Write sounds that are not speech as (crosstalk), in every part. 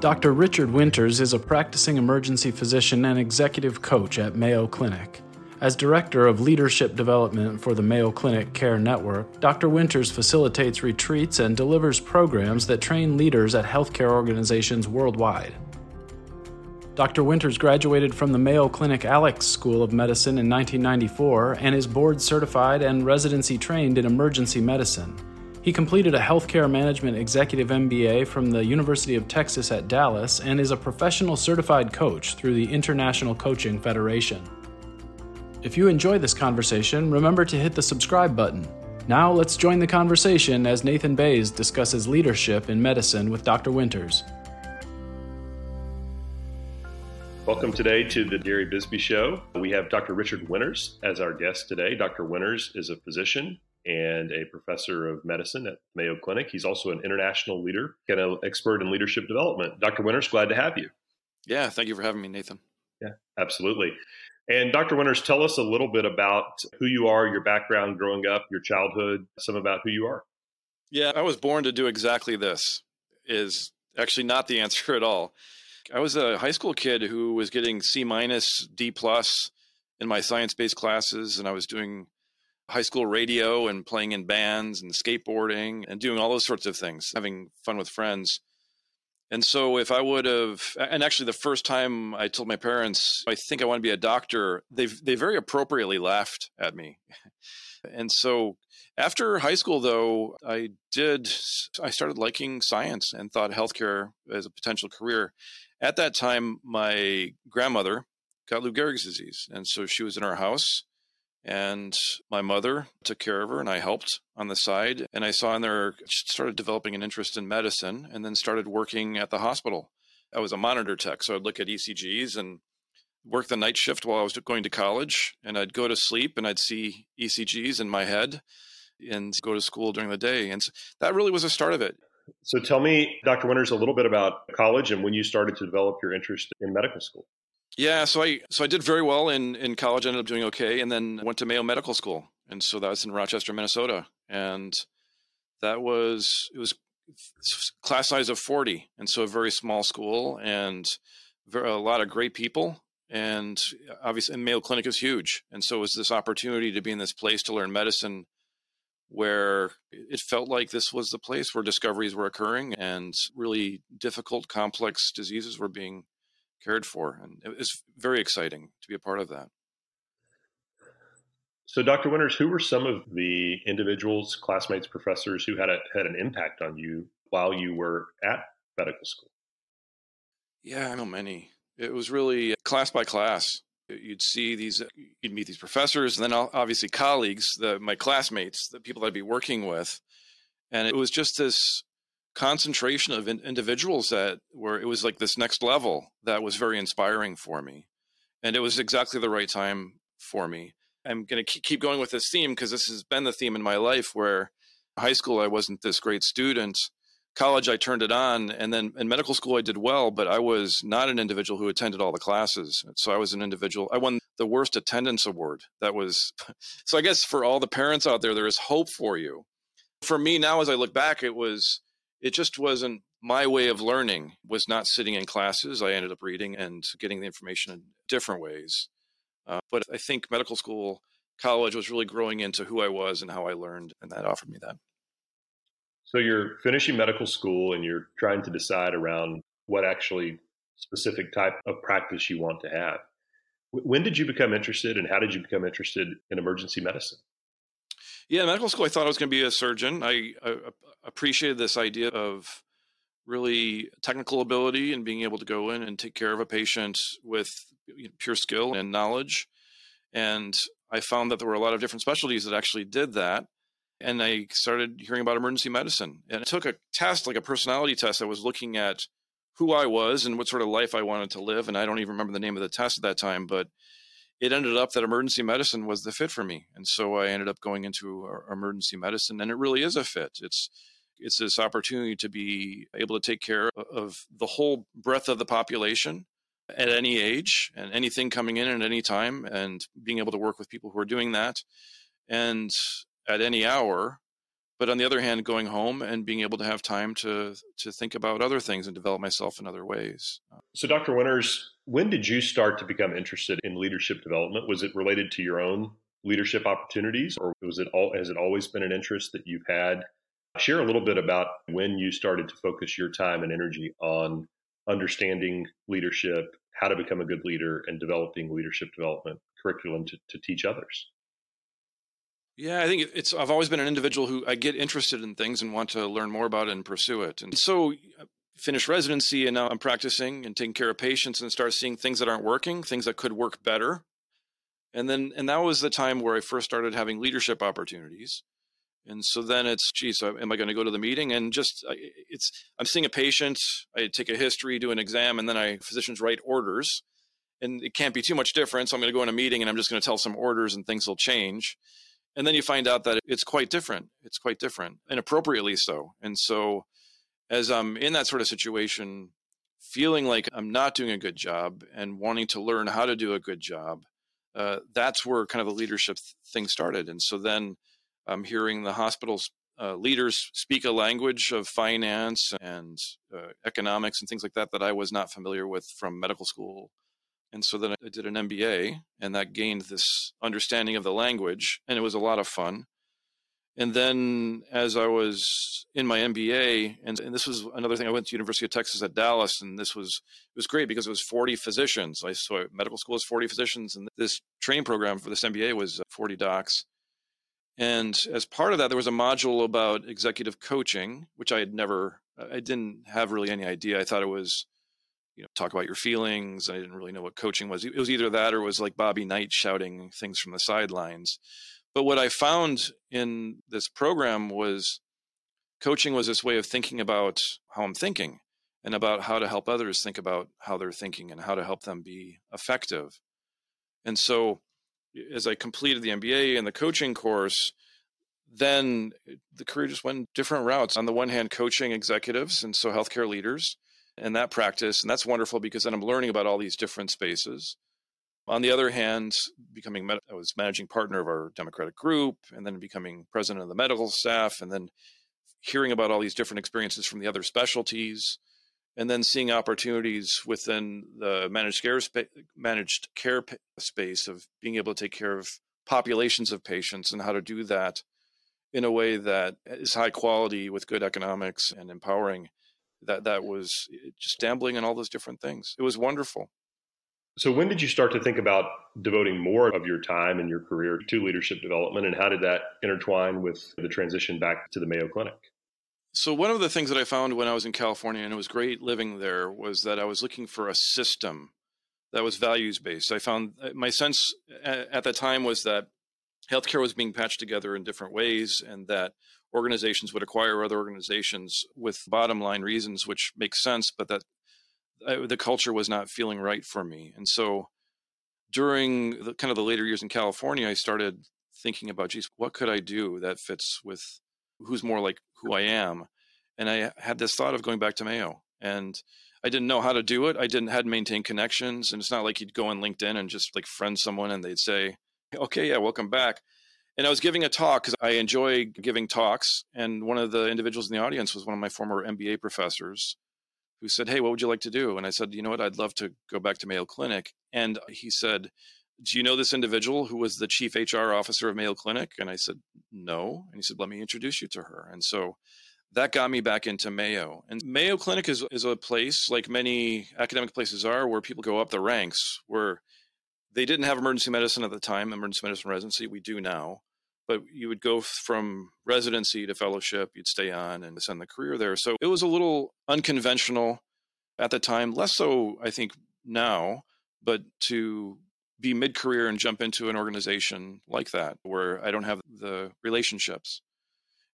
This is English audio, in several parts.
Dr. Richard Winters is a practicing emergency physician and executive coach at Mayo Clinic. As Director of Leadership Development for the Mayo Clinic Care Network, Dr. Winters facilitates retreats and delivers programs that train leaders at healthcare organizations worldwide. Dr. Winters graduated from the Mayo Clinic Alix School of Medicine in 1994 and is board certified and residency trained in emergency medicine. He completed a healthcare management executive MBA from the University of Texas at Dallas and is a professional certified coach through the International Coaching Federation. If you enjoy this conversation, remember to hit the subscribe button. Now let's join the conversation as Nathan Bays discusses leadership in medicine with Dr. Winters. Welcome today to the Gary Bisbee Show. We have Dr. Richard Winters as our guest today. Dr. Winters is a physician and a professor of medicine at Mayo Clinic. He's also an international leader and an expert in leadership development. Dr. Winters, glad to have you. Yeah, thank you for having me, Nathan. Yeah, absolutely. And Dr. Winters, tell us a little bit about who you are, your background growing up, your childhood, some about who you are. Yeah, I was born to do exactly this. Is actually not the (laughs) answer at all. I was a high school kid who was getting C minus, D plus in my science based classes, and I was doing high school radio and playing in bands and skateboarding and doing all those sorts of things, having fun with friends. And so, if I would have, and actually, the first time I told my parents I think I want to be a doctor, they they very appropriately laughed at me. (laughs) And so, after high school, though, I did I started liking science and thought healthcare as a potential career. At that time, my grandmother got Lou Gehrig's disease, and so she was in our house and my mother took care of her and I helped on the side. And I saw in there, started developing an interest in medicine and then started working at the hospital. I was a monitor tech, so I'd look at ECGs and work the night shift while I was going to college. And I'd go to sleep and I'd see ECGs in my head and go to school during the day. And so that really was the start of it. So tell me, Dr. Winters, a little bit about college and when you started to develop your interest in medical school. Yeah, so I so I did very well in in college. Ended up doing okay, and then went to Mayo Medical School, and so that was in Rochester, Minnesota, and that was it was class size of forty, and so a very small school, and a lot of great people, and uh, obviously and Mayo Clinic is huge, and so it was this opportunity to be in this place to learn medicine where it felt like this was the place where discoveries were occurring and really difficult complex diseases were being cared for. And it was very exciting to be a part of that. So, Dr. Winters, who were some of the individuals, classmates, professors who had a, had an impact on you while you were at medical school? Yeah, I know many. It was really class by class. You'd see these, you'd meet these professors, and then obviously colleagues, the, my classmates, the people I'd be working with, and it was just this concentration of in- individuals that were it was like this next level that was very inspiring for me. And it was exactly the right time for me. I'm going to keep going with this theme because this has been the theme in my life where high school i wasn't this great student college i turned it on and then in medical school i did well but i was not an individual who attended all the classes. So i was an individual i won the worst attendance award. That was (laughs) so i guess for all the parents out there there is hope for you. For me now as i look back it was it just wasn't my way of learning was not sitting in classes. I ended up reading and getting the information in different ways. Uh, but i think medical school college was really growing into who i was and how i learned and that offered me that so you're finishing medical school and you're trying to decide around what actually specific type of practice you want to have when did you become interested and how did you become interested in emergency medicine yeah, medical school, I thought I was going to be a surgeon. I, I, appreciated this idea of really technical ability and being able to go in and take care of a patient with pure skill and knowledge. And I found that there were a lot of different specialties that actually did that. And I started hearing about emergency medicine. And I took a test, like a personality test, I was looking at who I was and what sort of life I wanted to live. And I don't even remember the name of the test at that time, but it ended up that emergency medicine was the fit for me, and so I ended up going into emergency medicine, and it really is a fit. It's it's this opportunity to be able to take care of the whole breadth of the population at any age and anything coming in at any time, and being able to work with people who are doing that, and at any hour. But on the other hand, going home and being able to have time to to think about other things and develop myself in other ways. Uh, so, Dr. Winters, when did you start to become interested in leadership development? Was it related to your own leadership opportunities, or was it all has it always been an interest that you've had? Share a little bit about when you started to focus your time and energy on understanding leadership, how to become a good leader, and developing leadership development curriculum to, to teach others. Yeah, I think it's. I've always been an individual who I get interested in things and want to learn more about it and pursue it. And so, uh, finished residency, and now I'm practicing and taking care of patients, and start seeing things that aren't working, things that could work better. And then, and that was the time where I first started having leadership opportunities. And so then it's, geez, am I going to go to the meeting? And just, it's, I'm seeing a patient, I take a history, do an exam, and then I physicians write orders. And it can't be too much different. So I'm going to go in a meeting and I'm just going to tell some orders and things will change. And then you find out that it's quite different. It's quite different and appropriately so. And so as I'm in that sort of situation, feeling like I'm not doing a good job and wanting to learn how to do a good job, uh, that's where kind of the leadership thing started. And so then I'm hearing the hospital's uh, leaders speak a language of finance and uh, economics and things like that that I was not familiar with from medical school. And so then I did an MBA, and that gained this understanding of the language, and it was a lot of fun. And then as I was in my MBA, and, and, this was another thing, I went to University of Texas at Dallas, and this was it was great because it was 40 physicians. I saw medical school is 40 physicians, and this training program for this MBA was uh, 40 docs. And as part of that, there was a module about executive coaching, which I had never, I didn't have really any idea. I thought it was, you know, talk about your feelings. I didn't really know what coaching was. It was either that or it was like Bobby Knight shouting things from the sidelines. But what I found in this program was coaching was this way of thinking about how I'm thinking and about how to help others think about how they're thinking and how to help them be effective. And so as I completed the MBA and the coaching course, then eh, the career just went different routes. On the one hand, coaching executives and so healthcare leaders and that practice. And that's wonderful because then I'm learning about all these different spaces. On the other hand, becoming I was managing partner of our democratic group and then becoming president of the medical staff and then hearing about all these different experiences from the other specialties and then seeing opportunities within the managed care managed care p- space of being able to take care of populations of patients and how to do that in a way that is high quality with good economics and empowering that that was eh, just dabbling in all those different things. It was wonderful. So when did you start to think about devoting more of your time and your career to leadership development and how did that intertwine with the transition back to the mayo clinic? So one of the things that I found when I was in California, and it was great living there, was that I was looking for a system that was values based. I found uh, my sense at that time was that healthcare was being patched together in different ways, and that organizations would acquire other organizations with bottom line reasons, which makes sense, but that uh, the culture was not feeling right for me. And so during the kind of the later years in California, I started thinking about, geez, what could I do that fits with who's more like who I am. And I had this thought of going back to Mayo, and I didn't know how to do it. I didn't had maintained connections, and it's not like you'd go on LinkedIn and just like friend someone, and they'd say, "Okay, yeah, welcome back." And I was giving a talk because I enjoy giving talks, and one of the individuals in the audience was one of my former MBA professors, who said, "Hey, what would you like to do?" And I said, "You know what? I'd love to go back to Mayo Clinic." And he said, do you know this individual who was the chief HR officer of Mayo Clinic? And I said, no. And he said, let me introduce you to her. And so that got me back into Mayo. And Mayo Clinic is, is a place, like many academic places are, where people go up the ranks, where they didn't have emergency medicine at the time, emergency medicine residency. We do now. But you would go from residency to fellowship, you'd stay on and send the career there. So it was a little unconventional at the time, less so, I think, now, but to be mid career and jump into an organization like that where I don't have the relationships.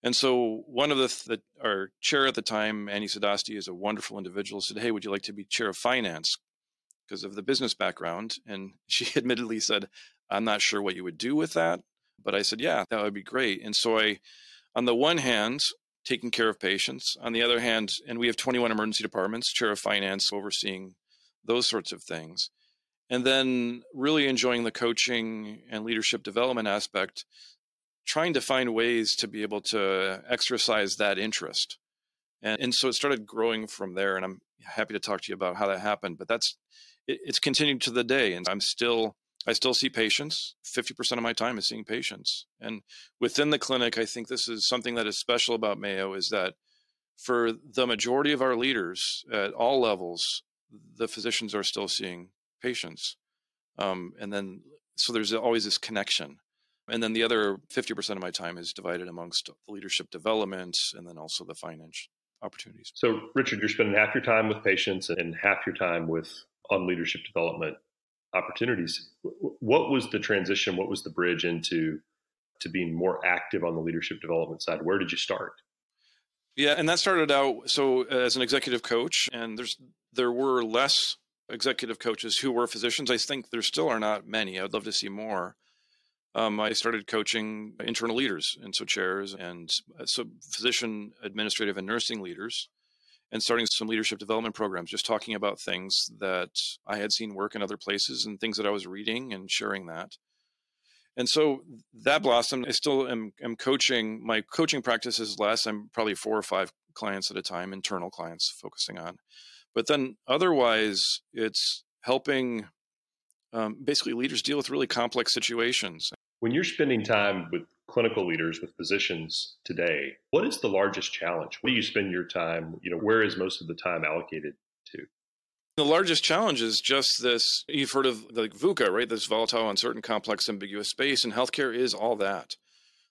And so one of the, the our chair at the time, Annie Sadosty, is a wonderful individual, said, Hey, would you like to be chair of finance? Because of the business background. And (laughs) she admittedly said, I'm not sure what you would do with that. But I said, Yeah, that would be great. And so I, on the one hand, taking care of patients. On the other hand, and we have 21 emergency departments, chair of finance overseeing those sorts of things and then really enjoying the coaching and leadership development aspect trying to find ways to be able to exercise that interest. And, and so it started growing from there. And I'm happy to talk to you about how that happened. But that's it, it's continued to the day. And I'm still I still see patients. 50% of my time is seeing patients. And within the clinic, I think this is something that is special about Mayo is that for the majority of our leaders at all levels, the physicians are still seeing patients. Um, and then, so there's always this connection. And then the other 50% of my time is divided amongst leadership development and then also the finance opportunities. So, Richard, you're spending half your time with patients and half your time with on leadership development opportunities. What was the transition? What was the bridge into to being more active on the leadership development side? Where did you start? Yeah, and that started out so as an executive coach, and there's there were less executive coaches who were physicians. I think there still are not many. I'd love to see more. Um, I started coaching internal leaders, and so chairs, and uh, so physician, administrative, and nursing leaders, and starting some leadership development programs, just talking about things that I had seen work in other places and things that I was reading and sharing that. And so that blossomed. I still am, am coaching. My coaching practice is less. I'm probably four or five clients at a time, internal clients focusing on. But then otherwise, it's helping um, basically leaders deal with really complex situations. When you're spending time with clinical leaders, with physicians today, what is the largest challenge? What do you spend your time? You know, where is most of the time allocated to? The largest challenge is just this you've heard of the VUCA, right? This volatile, uncertain, complex, ambiguous space, and healthcare is all that.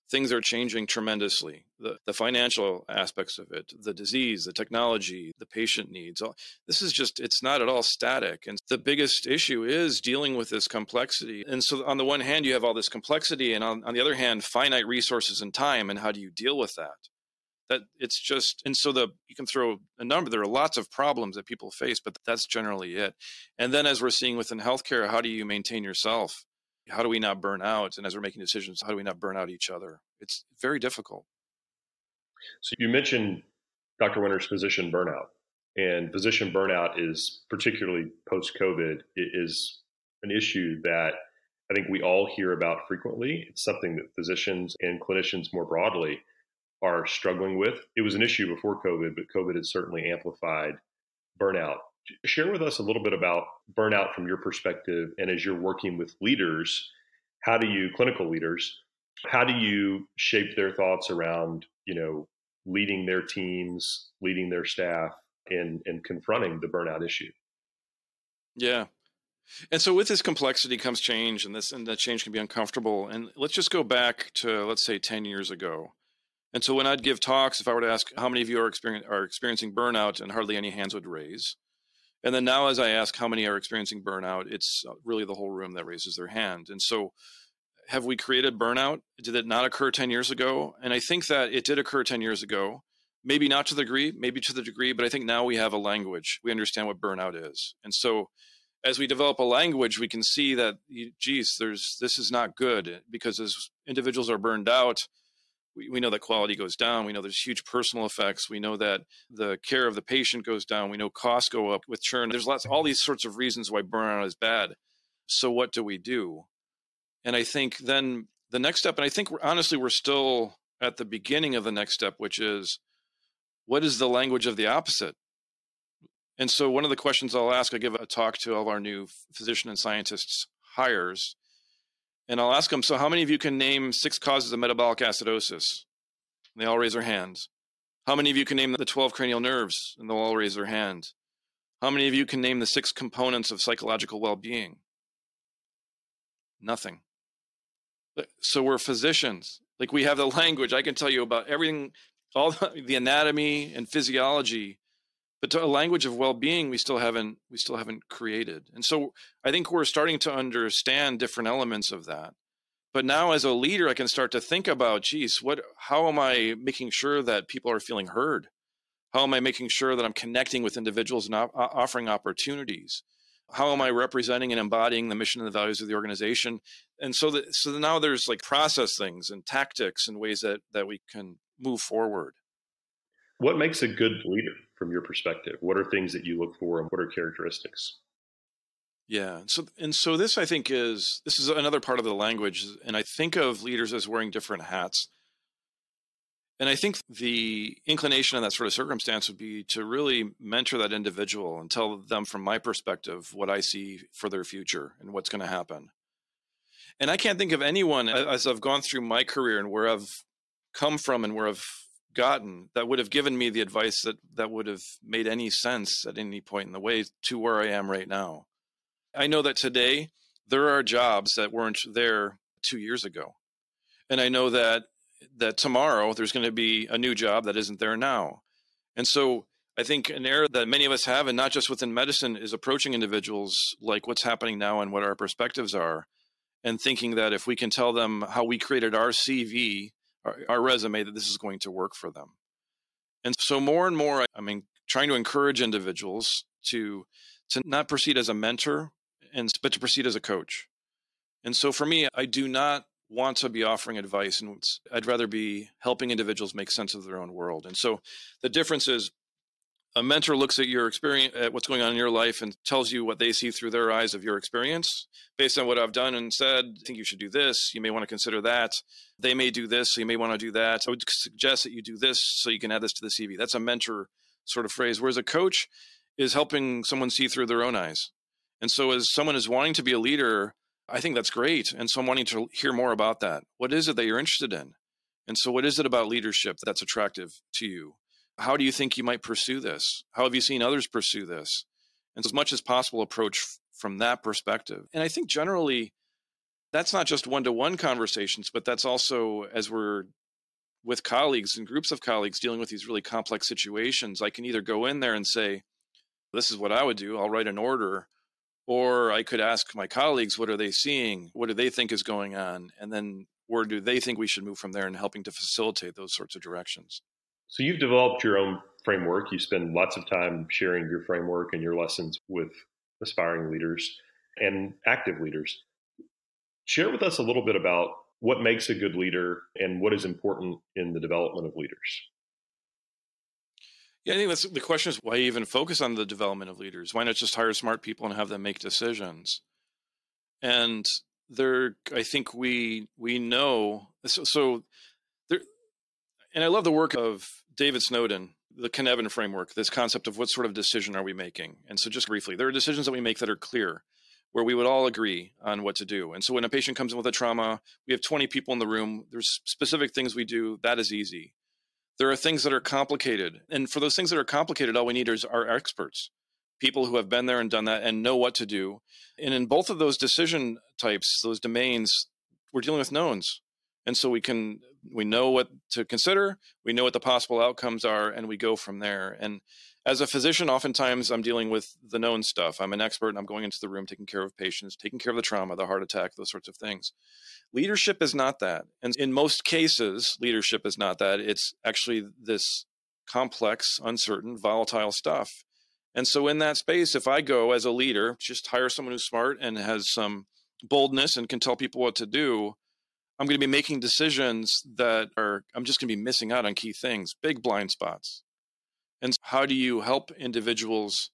Things are changing tremendously. The, the financial aspects of it, the disease, the technology, the patient needs. All, this is just, it's not at all static. And the biggest issue is dealing with this complexity. And so, on the one hand, you have all this complexity, and on, on the other hand, finite resources and time. And how do you deal with that? that it's just and so the you can throw a number there are lots of problems that people face but that's generally it and then as we're seeing within healthcare how do you maintain yourself how do we not burn out and as we're making decisions how do we not burn out each other it's very difficult so you mentioned dr winters physician burnout and physician burnout is particularly post covid is an issue that i think we all hear about frequently it's something that physicians and clinicians more broadly are struggling with. It was an issue before COVID, but COVID has certainly amplified burnout. Share with us a little bit about burnout from your perspective. And as you're working with leaders, how do you, clinical leaders, how do you shape their thoughts around, you know, leading their teams, leading their staff, and, and confronting the burnout issue? Yeah. And so with this complexity comes change and this and that change can be uncomfortable. And let's just go back to let's say 10 years ago and so when I'd give talks, if I were to ask how many of you are, experience, are experiencing burnout, and hardly any hands would raise. And then now, as I ask how many are experiencing burnout, it's uh, really the whole room that raises their hand. And so, have we created burnout? Did it not occur 10 years ago? And I think that it did occur 10 years ago. Maybe not to the degree, maybe to the degree, but I think now we have a language. We understand what burnout is. And so, as we develop a language, we can see that, geez, there's this is not good because as individuals are burned out, we, we know that quality goes down. We know there's huge personal effects. We know that the care of the patient goes down. We know costs go up with churn. There's lots, all these sorts of reasons why burnout is bad. So what do we do? And I think then the next step, and I think we're, honestly we're still at the beginning of the next step, which is what is the language of the opposite? And so one of the questions I'll ask, I give a talk to all of our new physician and scientists hires and I'll ask them, so how many of you can name six causes of metabolic acidosis? And they all raise their hands. How many of you can name the 12 cranial nerves? And they'll all raise their hand. How many of you can name the six components of psychological well being? Nothing. So we're physicians. Like we have the (laughs) language. I can tell you about everything, all the anatomy and physiology but a language of well-being we still haven't we still haven't created. And so i think we're starting to understand different elements of that. But now as a leader i can start to think about geez what how am i making sure that people are feeling heard? How am i making sure that i'm connecting with individuals and op- offering opportunities? How am i representing and embodying the mission and the values of the organization? And so that so now there's like process things and tactics and ways that that we can move forward. What makes a good leader from your perspective? What are things that you look for and what are characteristics? Yeah. So and so this I think is this is another part of the language and I think of leaders as wearing different hats. And I think the inclination in that sort of circumstance would be to really mentor that individual and tell them from my perspective what I see for their future and what's going to happen. And I can't think of anyone as I've gone through my career and where I've come from and where I've gotten that would have given me the advice that that would have made any sense at any point in the way to where I am right now. I know that today there are jobs that weren't there 2 years ago. And I know that that tomorrow there's going to be a new job that isn't there now. And so I think an error that many of us have, and not just within medicine, is approaching individuals like what's happening now and what our perspectives are, and thinking that if we can tell them how we created our CV, our, resume, that this is going to work for them. And so more and more, I mean, trying to encourage individuals to to not proceed as a mentor, and but to proceed as a coach. And so for me, I do not want to be offering advice and I'd rather be helping individuals make sense of their own world. And so the difference is a mentor looks at your experience at what's going on in your life and tells you what they see through their eyes of your experience based on what I've done and said, I think you should do this, you may want to consider that. They may do this, so you may want to do that. I would suggest that you do this so you can add this to the CV. That's a mentor sort of phrase. Whereas a coach is helping someone see through their own eyes. And so as someone is wanting to be a leader, I think that's great. And so I'm wanting to hear more about that. What is it that you're interested in? And so, what is it about leadership that's attractive to you? How do you think you might pursue this? How have you seen others pursue this? And as much as possible, approach from that perspective. And I think generally, that's not just one to one conversations, but that's also as we're with colleagues and groups of colleagues dealing with these really complex situations. I can either go in there and say, This is what I would do, I'll write an order or I could ask my colleagues, what are they seeing? What do they think is going on? And then where do they think we should move from there and helping to facilitate those sorts of directions? So you've developed your own framework. You spend lots of time sharing your framework and your lessons with aspiring leaders and active leaders. Share with us a little bit about what makes a good leader and what is important in the development of leaders. Yeah, I think that's the question is why even focus on the development of leaders? Why not just hire smart people and have them make decisions? And there, I think we we know so, so and I love the work of David Snowden, the Cynefin framework, this concept of what sort of decision are we making? And so, just briefly, there are decisions that we make that are clear, where we would all agree on what to do. And so, when a patient comes in with a trauma, we have 20 people in the room. There's specific things we do. That is easy. There are things that are complicated. And for those things that are complicated, all we need is our experts, people who have been there and done that and know what to do. And in both of those decision types, those domains, we're dealing with knowns. And so we can we know what to consider, we know what the possible outcomes are, and we go from there. And as a physician, oftentimes I'm dealing with the known stuff. I'm an expert and I'm going into the room taking care of patients, taking care of the trauma, the heart attack, those sorts of things. Leadership is not that. And in most cases, leadership is not that. It's actually this complex, uncertain, volatile stuff. And so, in that space, if I go as a leader, just hire someone who's smart and has some boldness and can tell people what to do, I'm going to be making decisions that are, I'm just going to be missing out on key things, big blind spots. And how do you help individuals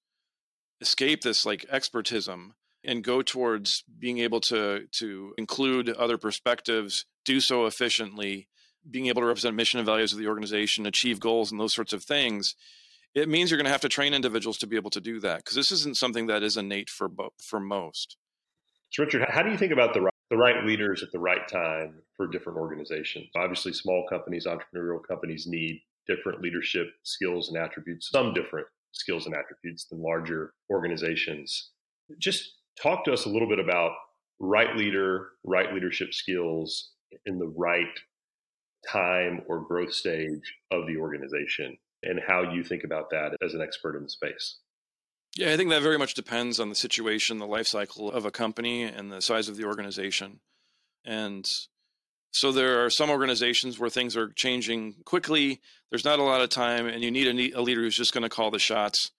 escape this like expertism and go towards being able to to include other perspectives, do so efficiently, being able to represent mission and values of the organization, achieve goals, and those sorts of things. It means you're going to have to train individuals to be able to do that because this isn't something that is innate for for most. So, Richard, how do you think about the the right leaders at the right time for different organizations? Obviously, small companies, entrepreneurial companies need different leadership skills and attributes, some different skills and attributes than larger organizations. Just talk to us a little bit about right leader, right leadership skills in the right time or growth stage of the organization and how you think about that as an expert in the space. Yeah, I think that very much depends on the situation, the life cycle of a company, and the size of the organization. And so there are some organizations where things are changing quickly. There's not a lot of time, and you need a, leader who's just going to call the shots.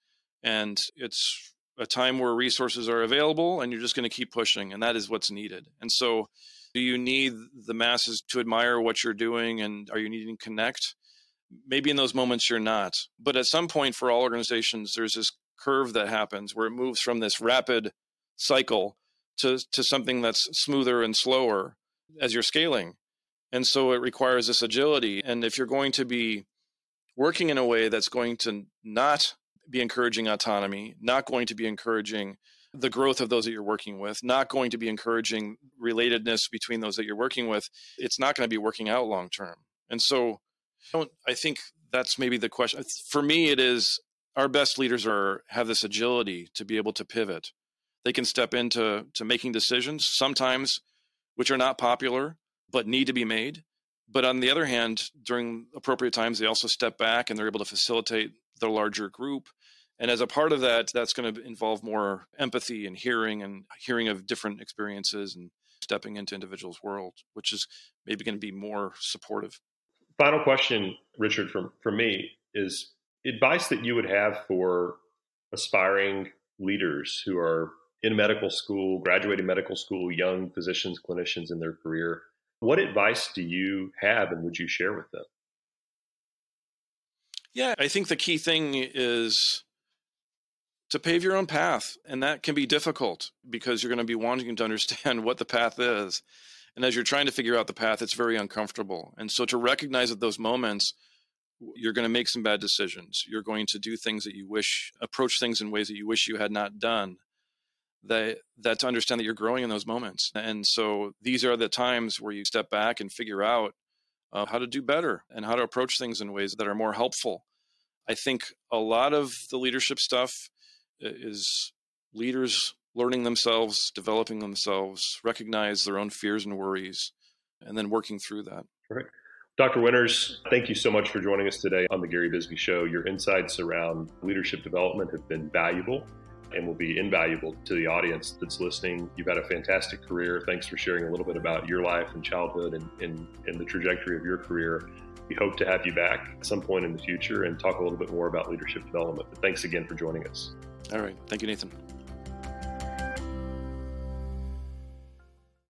And it's a time where resources are available and you're just going to keep pushing and that is what's needed and so do you need the masses to admire what you're doing and are you needing to connect maybe in those moments you're not but at some point for all organizations there's this curve that happens where it moves from this rapid cycle to, to something that's smoother and slower as you're scaling. And so it requires this agility. And if you're going to be working in a way that's going to not be encouraging autonomy, not going to be encouraging the growth of those that you're working with, not going to be encouraging relatedness between those that you're working with, it's not going to be working out long term. And so I think that's maybe the question. For me, it is our best leaders are have this agility to be able to pivot. They can step into to making decisions sometimes which are not popular but need to be made. But on the other hand, during appropriate times, they also step back and they're able to facilitate the larger group. And as a part of that, that's going to involve more empathy and hearing and hearing of different experiences and stepping into individuals' world, which is maybe going to be more supportive. Final question, Richard, from, from me is advice that you would have for aspiring leaders who are in medical school, graduating medical school, young physicians, clinicians in their career. What advice do you have and would you share with them? Yeah, I think the key thing is to pave your own path. And that can be difficult because you're going to be wanting to understand (laughs) what the path is. And as you're trying to figure out the path, it's very uncomfortable. And so to recognize at those moments, you're going to make some bad decisions. You're going to do things that you wish, approach things in ways that you wish you had not done. That, that to understand that you're growing in those moments. And so these are the times where you step back and figure out uh, how to do better and how to approach things in ways that are more helpful. I think a lot of the leadership stuff is leaders learning themselves, developing themselves, recognize their own fears and worries, and then working through that. Right. Dr. Winters, thank you so much for joining us today on the Gary Bisbee Show. Your insights around leadership development have been valuable and will be invaluable to the audience that's listening. You've had a fantastic career. Thanks for sharing a little bit about your life and childhood and, and, and the trajectory of your career. We hope to have you back at some point in the future and talk a little bit more about leadership development. But thanks again for joining us. All right. Thank you, Nathan.